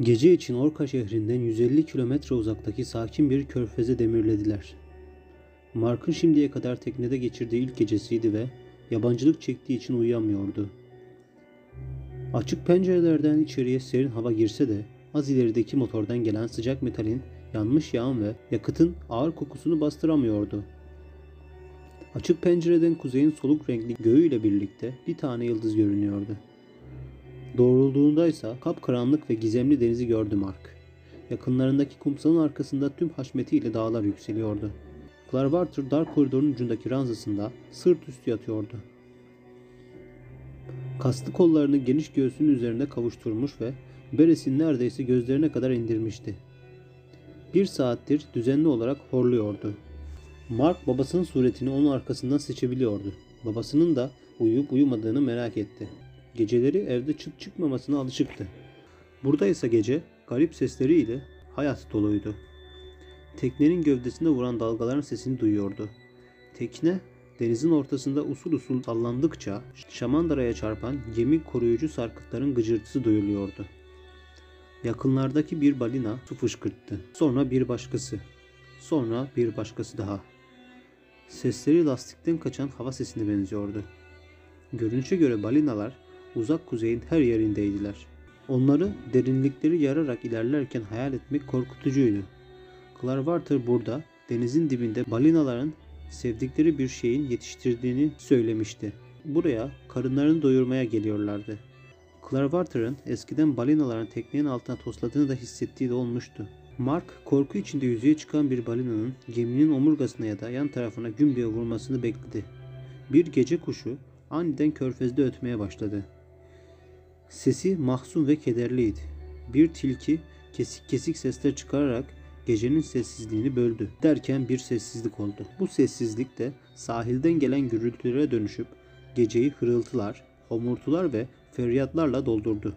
Gece için Orka şehrinden 150 kilometre uzaktaki sakin bir körfeze demirlediler. Mark'ın şimdiye kadar teknede geçirdiği ilk gecesiydi ve yabancılık çektiği için uyuyamıyordu. Açık pencerelerden içeriye serin hava girse de az ilerideki motordan gelen sıcak metalin yanmış yağın ve yakıtın ağır kokusunu bastıramıyordu. Açık pencereden kuzeyin soluk renkli göğüyle birlikte bir tane yıldız görünüyordu. Doğrulduğunda ise kapkaranlık ve gizemli denizi gördü Mark. Yakınlarındaki kumsalın arkasında tüm haşmetiyle dağlar yükseliyordu. Clarwater dar koridorun ucundaki ranzasında sırt üstü yatıyordu. Kaslı kollarını geniş göğsünün üzerinde kavuşturmuş ve beresini neredeyse gözlerine kadar indirmişti. Bir saattir düzenli olarak horluyordu. Mark babasının suretini onun arkasından seçebiliyordu. Babasının da uyuyup uyumadığını merak etti. Geceleri evde çıt çıkmamasına alışıktı. Burada ise gece garip sesleriyle hayat doluydu. Teknenin gövdesine vuran dalgaların sesini duyuyordu. Tekne denizin ortasında usul usul sallandıkça şamandaraya çarpan gemi koruyucu sarkıtların gıcırtısı duyuluyordu. Yakınlardaki bir balina su fışkırttı. Sonra bir başkası. Sonra bir başkası daha. Sesleri lastikten kaçan hava sesine benziyordu. Görünüşe göre balinalar uzak kuzeyin her yerindeydiler. Onları derinlikleri yararak ilerlerken hayal etmek korkutucuydu. Clarwater burada denizin dibinde balinaların sevdikleri bir şeyin yetiştirdiğini söylemişti. Buraya karınlarını doyurmaya geliyorlardı. Clarwater'ın eskiden balinaların teknenin altına tosladığını da hissettiği de olmuştu. Mark korku içinde yüzeye çıkan bir balinanın geminin omurgasına ya da yan tarafına güm diye vurmasını bekledi. Bir gece kuşu aniden körfezde ötmeye başladı. Sesi mahzun ve kederliydi. Bir tilki kesik kesik sesler çıkararak gecenin sessizliğini böldü. Derken bir sessizlik oldu. Bu sessizlik de sahilden gelen gürültülere dönüşüp geceyi hırıltılar, homurtular ve feryatlarla doldurdu.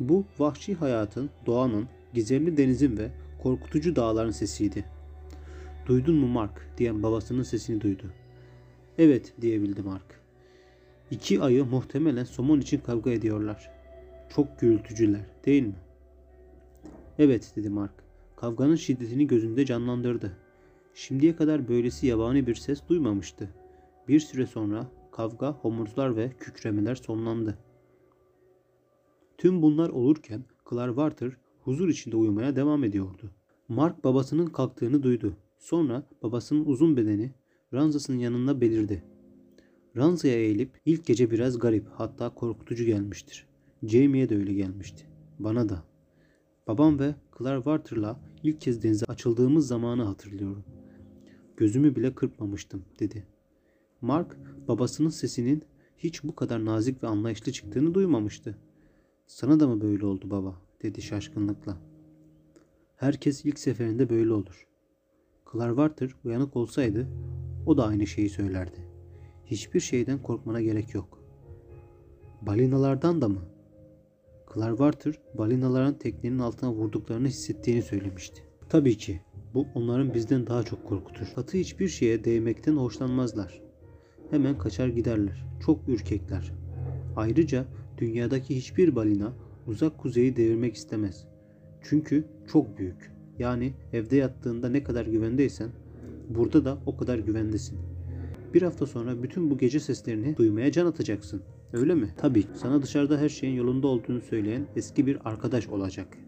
Bu vahşi hayatın, doğanın, gizemli denizin ve korkutucu dağların sesiydi. Duydun mu Mark diyen babasının sesini duydu. Evet diyebildi Mark. İki ayı muhtemelen somon için kavga ediyorlar. Çok gürültücüler değil mi? Evet dedi Mark. Kavganın şiddetini gözünde canlandırdı. Şimdiye kadar böylesi yabani bir ses duymamıştı. Bir süre sonra kavga, homurtular ve kükremeler sonlandı. Tüm bunlar olurken Clarwater huzur içinde uyumaya devam ediyordu. Mark babasının kalktığını duydu. Sonra babasının uzun bedeni ranzasının yanında belirdi. Ranzaya eğilip ilk gece biraz garip hatta korkutucu gelmiştir. Jamie'ye de öyle gelmişti. Bana da. Babam ve Clarwater'la ilk kez denize açıldığımız zamanı hatırlıyorum. Gözümü bile kırpmamıştım dedi. Mark babasının sesinin hiç bu kadar nazik ve anlayışlı çıktığını duymamıştı. Sana da mı böyle oldu baba? dedi şaşkınlıkla. Herkes ilk seferinde böyle olur. Clarwater uyanık olsaydı o da aynı şeyi söylerdi. Hiçbir şeyden korkmana gerek yok. Balinalardan da mı? Clarwater balinaların teknenin altına vurduklarını hissettiğini söylemişti. Tabii ki. Bu onların bizden daha çok korkutur. Katı hiçbir şeye değmekten hoşlanmazlar. Hemen kaçar giderler. Çok ürkekler. Ayrıca dünyadaki hiçbir balina uzak kuzeyi devirmek istemez. Çünkü çok büyük. Yani evde yattığında ne kadar güvendeysen burada da o kadar güvendesin. Bir hafta sonra bütün bu gece seslerini duymaya can atacaksın. Öyle mi? Tabii. Sana dışarıda her şeyin yolunda olduğunu söyleyen eski bir arkadaş olacak.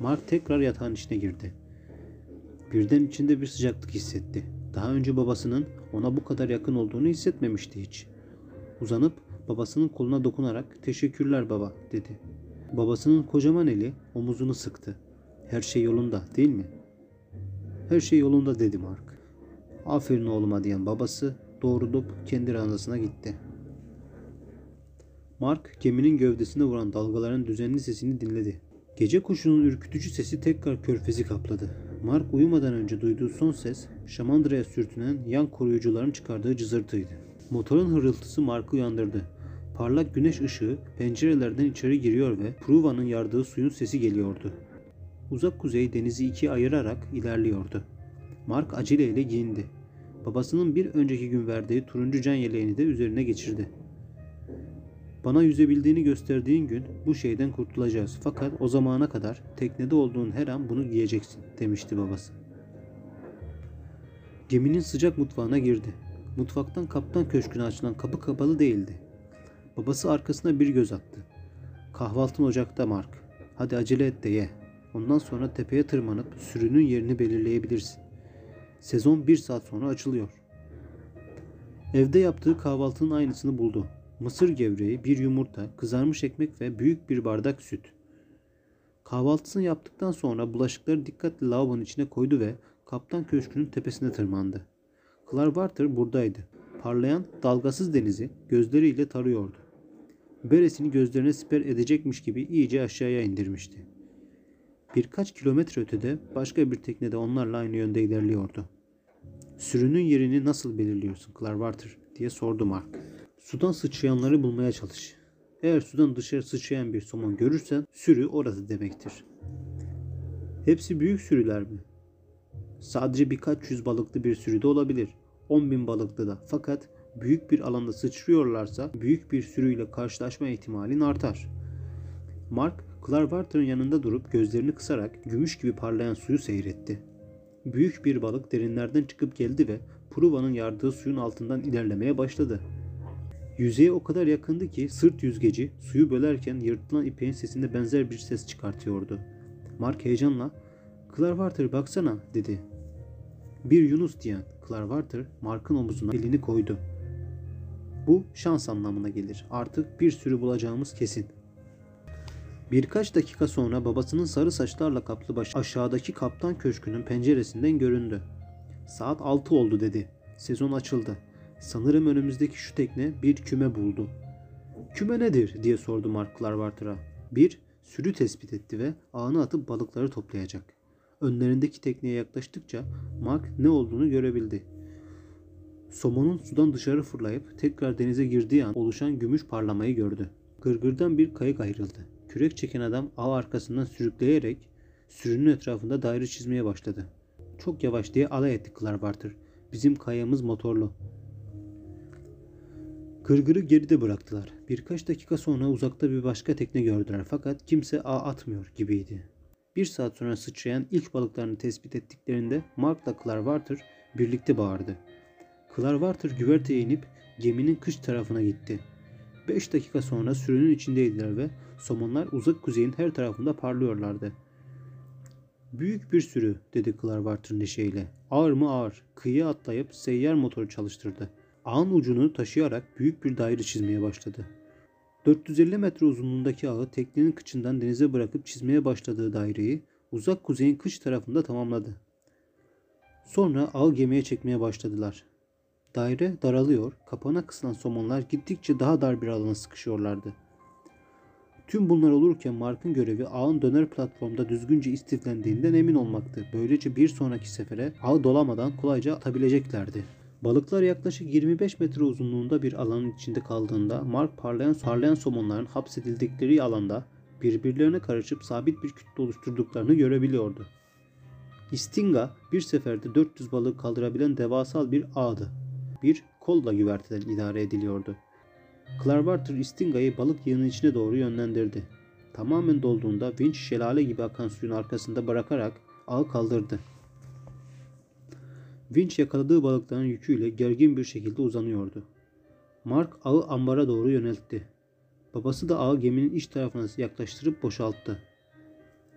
Mark tekrar yatağın içine girdi. Birden içinde bir sıcaklık hissetti. Daha önce babasının ona bu kadar yakın olduğunu hissetmemişti hiç. Uzanıp babasının koluna dokunarak "Teşekkürler baba." dedi. Babasının kocaman eli omuzunu sıktı. "Her şey yolunda, değil mi?" "Her şey yolunda." dedi Mark. "Aferin oğluma." diyen babası doğrulup kendi ranzasına gitti. Mark geminin gövdesine vuran dalgaların düzenli sesini dinledi. Gece kuşunun ürkütücü sesi tekrar körfezi kapladı. Mark uyumadan önce duyduğu son ses şamandıraya sürtünen yan koruyucuların çıkardığı cızırtıydı. Motorun hırıltısı Mark'ı uyandırdı. Parlak güneş ışığı pencerelerden içeri giriyor ve Pruva'nın yardığı suyun sesi geliyordu. Uzak kuzey denizi ikiye ayırarak ilerliyordu. Mark aceleyle giyindi. Babasının bir önceki gün verdiği turuncu can yeleğini de üzerine geçirdi. Bana yüzebildiğini gösterdiğin gün bu şeyden kurtulacağız. Fakat o zamana kadar teknede olduğun her an bunu giyeceksin demişti babası. Geminin sıcak mutfağına girdi. Mutfaktan kaptan köşküne açılan kapı kapalı değildi. Babası arkasına bir göz attı. Kahvaltın ocakta Mark. Hadi acele et de ye. Ondan sonra tepeye tırmanıp sürünün yerini belirleyebilirsin. Sezon bir saat sonra açılıyor. Evde yaptığı kahvaltının aynısını buldu. Mısır gevreği, bir yumurta, kızarmış ekmek ve büyük bir bardak süt. Kahvaltısını yaptıktan sonra bulaşıkları dikkatle lavabonun içine koydu ve kaptan köşkünün tepesine tırmandı. Clarkwater buradaydı. Parlayan, dalgasız denizi gözleriyle tarıyordu. Beresini gözlerine siper edecekmiş gibi iyice aşağıya indirmişti. Birkaç kilometre ötede başka bir tekne de onlarla aynı yönde ilerliyordu. Sürünün yerini nasıl belirliyorsun Clarkwater diye sordu Mark. Sudan sıçrayanları bulmaya çalış. Eğer sudan dışarı sıçrayan bir somon görürsen sürü orası demektir. Hepsi büyük sürüler mi? Sadece birkaç yüz balıklı bir sürü de olabilir. 10 bin balıklı da. Fakat büyük bir alanda sıçrıyorlarsa büyük bir sürüyle karşılaşma ihtimalin artar. Mark, Clarkwater'ın yanında durup gözlerini kısarak gümüş gibi parlayan suyu seyretti. Büyük bir balık derinlerden çıkıp geldi ve Pruva'nın yardığı suyun altından ilerlemeye başladı. Yüzeye o kadar yakındı ki sırt yüzgeci suyu bölerken yırtılan ipeğin sesinde benzer bir ses çıkartıyordu. Mark heyecanla Clarkwater baksana dedi. Bir Yunus diyen Clarkwater Mark'ın omuzuna elini koydu. Bu şans anlamına gelir. Artık bir sürü bulacağımız kesin. Birkaç dakika sonra babasının sarı saçlarla kaplı başı aşağıdaki kaptan köşkünün penceresinden göründü. Saat 6 oldu dedi. Sezon açıldı. Sanırım önümüzdeki şu tekne bir küme buldu. Küme nedir diye sordu Mark Clarkwater'a. Bir, sürü tespit etti ve ağını atıp balıkları toplayacak. Önlerindeki tekneye yaklaştıkça Mark ne olduğunu görebildi. Somonun sudan dışarı fırlayıp tekrar denize girdiği an oluşan gümüş parlamayı gördü. Gırgırdan bir kayık ayrıldı. Kürek çeken adam ağ arkasından sürükleyerek sürünün etrafında daire çizmeye başladı. Çok yavaş diye alay etti Clarkwater. Bizim kayamız motorlu. Gırgırı geride bıraktılar. Birkaç dakika sonra uzakta bir başka tekne gördüler fakat kimse ağ atmıyor gibiydi. Bir saat sonra sıçrayan ilk balıklarını tespit ettiklerinde Mark'la Clarkwater birlikte bağırdı. Clarkwater güverteye inip geminin kış tarafına gitti. 5 dakika sonra sürünün içindeydiler ve somonlar uzak kuzeyin her tarafında parlıyorlardı. Büyük bir sürü dedi Clarkwater neşeyle. Ağır mı ağır. Kıyıya atlayıp seyyar motoru çalıştırdı. Ağın ucunu taşıyarak büyük bir daire çizmeye başladı. 450 metre uzunluğundaki ağı teknenin kıçından denize bırakıp çizmeye başladığı daireyi uzak kuzeyin kış tarafında tamamladı. Sonra ağı gemiye çekmeye başladılar. Daire daralıyor, kapana kısılan somonlar gittikçe daha dar bir alana sıkışıyorlardı. Tüm bunlar olurken Mark'ın görevi ağın döner platformda düzgünce istiflendiğinden emin olmaktı. Böylece bir sonraki sefere ağ dolamadan kolayca atabileceklerdi. Balıklar yaklaşık 25 metre uzunluğunda bir alanın içinde kaldığında Mark parlayan, parlayan somonların hapsedildikleri alanda birbirlerine karışıp sabit bir kütle oluşturduklarını görebiliyordu. İstinga bir seferde 400 balık kaldırabilen devasal bir ağdı. Bir kolla güverteden idare ediliyordu. Clarkwater İstinga'yı balık yığının içine doğru yönlendirdi. Tamamen dolduğunda vinç şelale gibi akan suyun arkasında bırakarak ağı kaldırdı. Vinç yakaladığı balıkların yüküyle gergin bir şekilde uzanıyordu. Mark ağı ambara doğru yöneltti. Babası da ağı geminin iç tarafına yaklaştırıp boşalttı.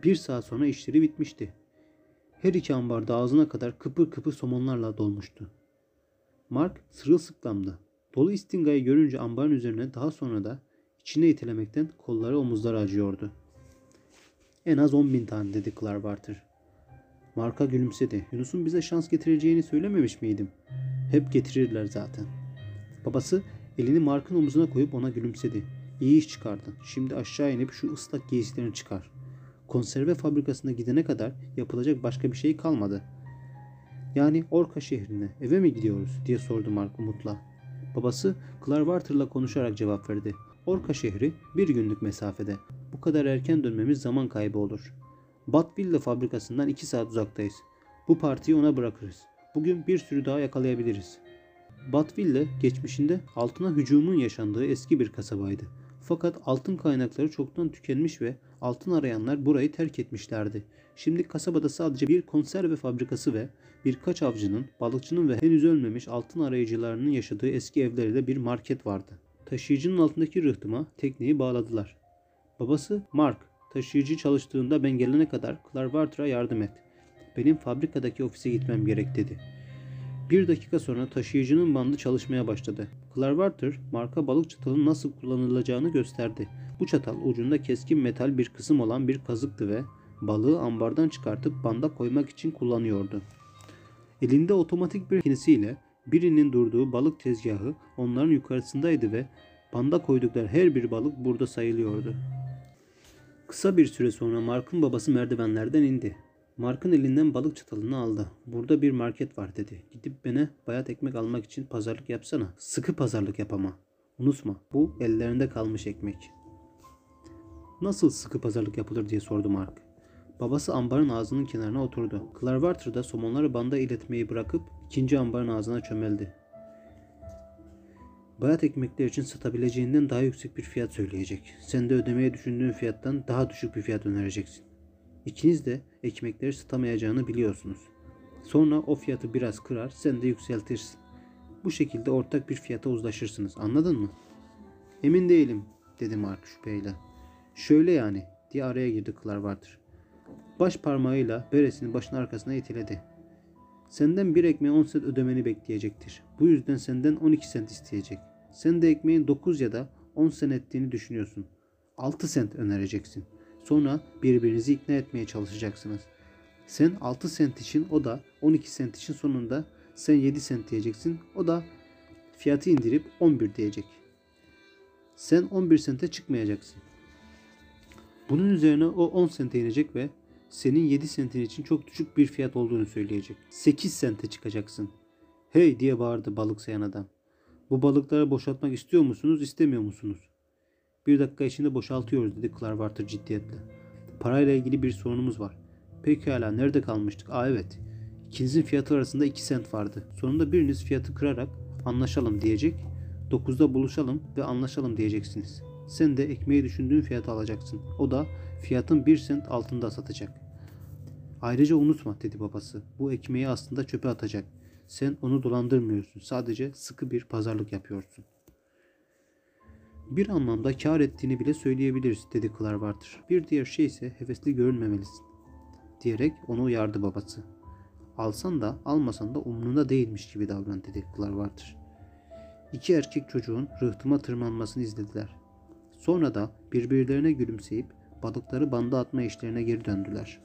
Bir saat sonra işleri bitmişti. Her iki ambarda ağzına kadar kıpır kıpır somonlarla dolmuştu. Mark sırılsıklamdı. Dolu istingayı görünce ambarın üzerine daha sonra da içine itelemekten kolları omuzları acıyordu. En az 10 bin tane dedi Clarkwater. Marka gülümsedi. Yunus'un bize şans getireceğini söylememiş miydim? Hep getirirler zaten. Babası elini Mark'ın omuzuna koyup ona gülümsedi. İyi iş çıkardın. Şimdi aşağı inip şu ıslak giysilerini çıkar. Konserve fabrikasına gidene kadar yapılacak başka bir şey kalmadı. Yani Orka şehrine eve mi gidiyoruz diye sordu Mark umutla. Babası Clarkwater'la konuşarak cevap verdi. Orka şehri bir günlük mesafede. Bu kadar erken dönmemiz zaman kaybı olur. Batville fabrikasından 2 saat uzaktayız. Bu partiyi ona bırakırız. Bugün bir sürü daha yakalayabiliriz. Batville geçmişinde altına hücumun yaşandığı eski bir kasabaydı. Fakat altın kaynakları çoktan tükenmiş ve altın arayanlar burayı terk etmişlerdi. Şimdi kasabada sadece bir konserve fabrikası ve birkaç avcının, balıkçının ve henüz ölmemiş altın arayıcılarının yaşadığı eski evleriyle bir market vardı. Taşıyıcının altındaki rıhtıma tekneyi bağladılar. Babası Mark, taşıyıcı çalıştığında ben gelene kadar Clarvarter'a yardım et. Benim fabrikadaki ofise gitmem gerek dedi. Bir dakika sonra taşıyıcının bandı çalışmaya başladı. Clarvarter, marka balık çatalının nasıl kullanılacağını gösterdi. Bu çatal ucunda keskin metal bir kısım olan bir kazıktı ve balığı ambardan çıkartıp banda koymak için kullanıyordu. Elinde otomatik bir makinesiyle birinin durduğu balık tezgahı onların yukarısındaydı ve banda koydukları her bir balık burada sayılıyordu. Kısa bir süre sonra Mark'ın babası merdivenlerden indi. Mark'ın elinden balık çatalını aldı. Burada bir market var dedi. Gidip bana bayat ekmek almak için pazarlık yapsana. Sıkı pazarlık yap ama. Unutma bu ellerinde kalmış ekmek. Nasıl sıkı pazarlık yapılır diye sordu Mark. Babası ambarın ağzının kenarına oturdu. Clarvarter da somonları banda iletmeyi bırakıp ikinci ambarın ağzına çömeldi. Bayat ekmekler için satabileceğinden daha yüksek bir fiyat söyleyecek. Sen de ödemeye düşündüğün fiyattan daha düşük bir fiyat önereceksin. İkiniz de ekmekleri satamayacağını biliyorsunuz. Sonra o fiyatı biraz kırar, sen de yükseltirsin. Bu şekilde ortak bir fiyata uzlaşırsınız. Anladın mı? Emin değilim, dedi Mark şüpheyle. Şöyle yani, diye araya girdi Clarvarter. Baş parmağıyla beresini başın arkasına itiledi. Senden bir ekmeğe 10 sent ödemeni bekleyecektir. Bu yüzden senden 12 sent isteyecek. Sen de ekmeğin 9 ya da 10 sent ettiğini düşünüyorsun. 6 sent önereceksin. Sonra birbirinizi ikna etmeye çalışacaksınız. Sen 6 sent için o da 12 sent için sonunda sen 7 sent diyeceksin. O da fiyatı indirip 11 diyecek. Sen 11 sente çıkmayacaksın. Bunun üzerine o 10 sente inecek ve senin 7 sentin için çok düşük bir fiyat olduğunu söyleyecek. 8 sente çıkacaksın. Hey diye bağırdı balık sayan adam. Bu balıkları boşaltmak istiyor musunuz, istemiyor musunuz? Bir dakika içinde boşaltıyoruz dedi Clarvarter ciddiyetle. Parayla ilgili bir sorunumuz var. Pekala nerede kalmıştık? Aa evet. İkinizin fiyatı arasında 2 sent vardı. Sonunda biriniz fiyatı kırarak anlaşalım diyecek. 9'da buluşalım ve anlaşalım diyeceksiniz. Sen de ekmeği düşündüğün fiyatı alacaksın. O da fiyatın 1 sent altında satacak. Ayrıca unutma dedi babası. Bu ekmeği aslında çöpe atacak. Sen onu dolandırmıyorsun. Sadece sıkı bir pazarlık yapıyorsun. Bir anlamda kar ettiğini bile söyleyebiliriz dedi Clarvarter. Bir diğer şey ise hevesli görünmemelisin. Diyerek onu uyardı babası. Alsan da almasan da umrunda değilmiş gibi davran dedi Clarvarter. İki erkek çocuğun rıhtıma tırmanmasını izlediler. Sonra da birbirlerine gülümseyip balıkları banda atma işlerine geri döndüler.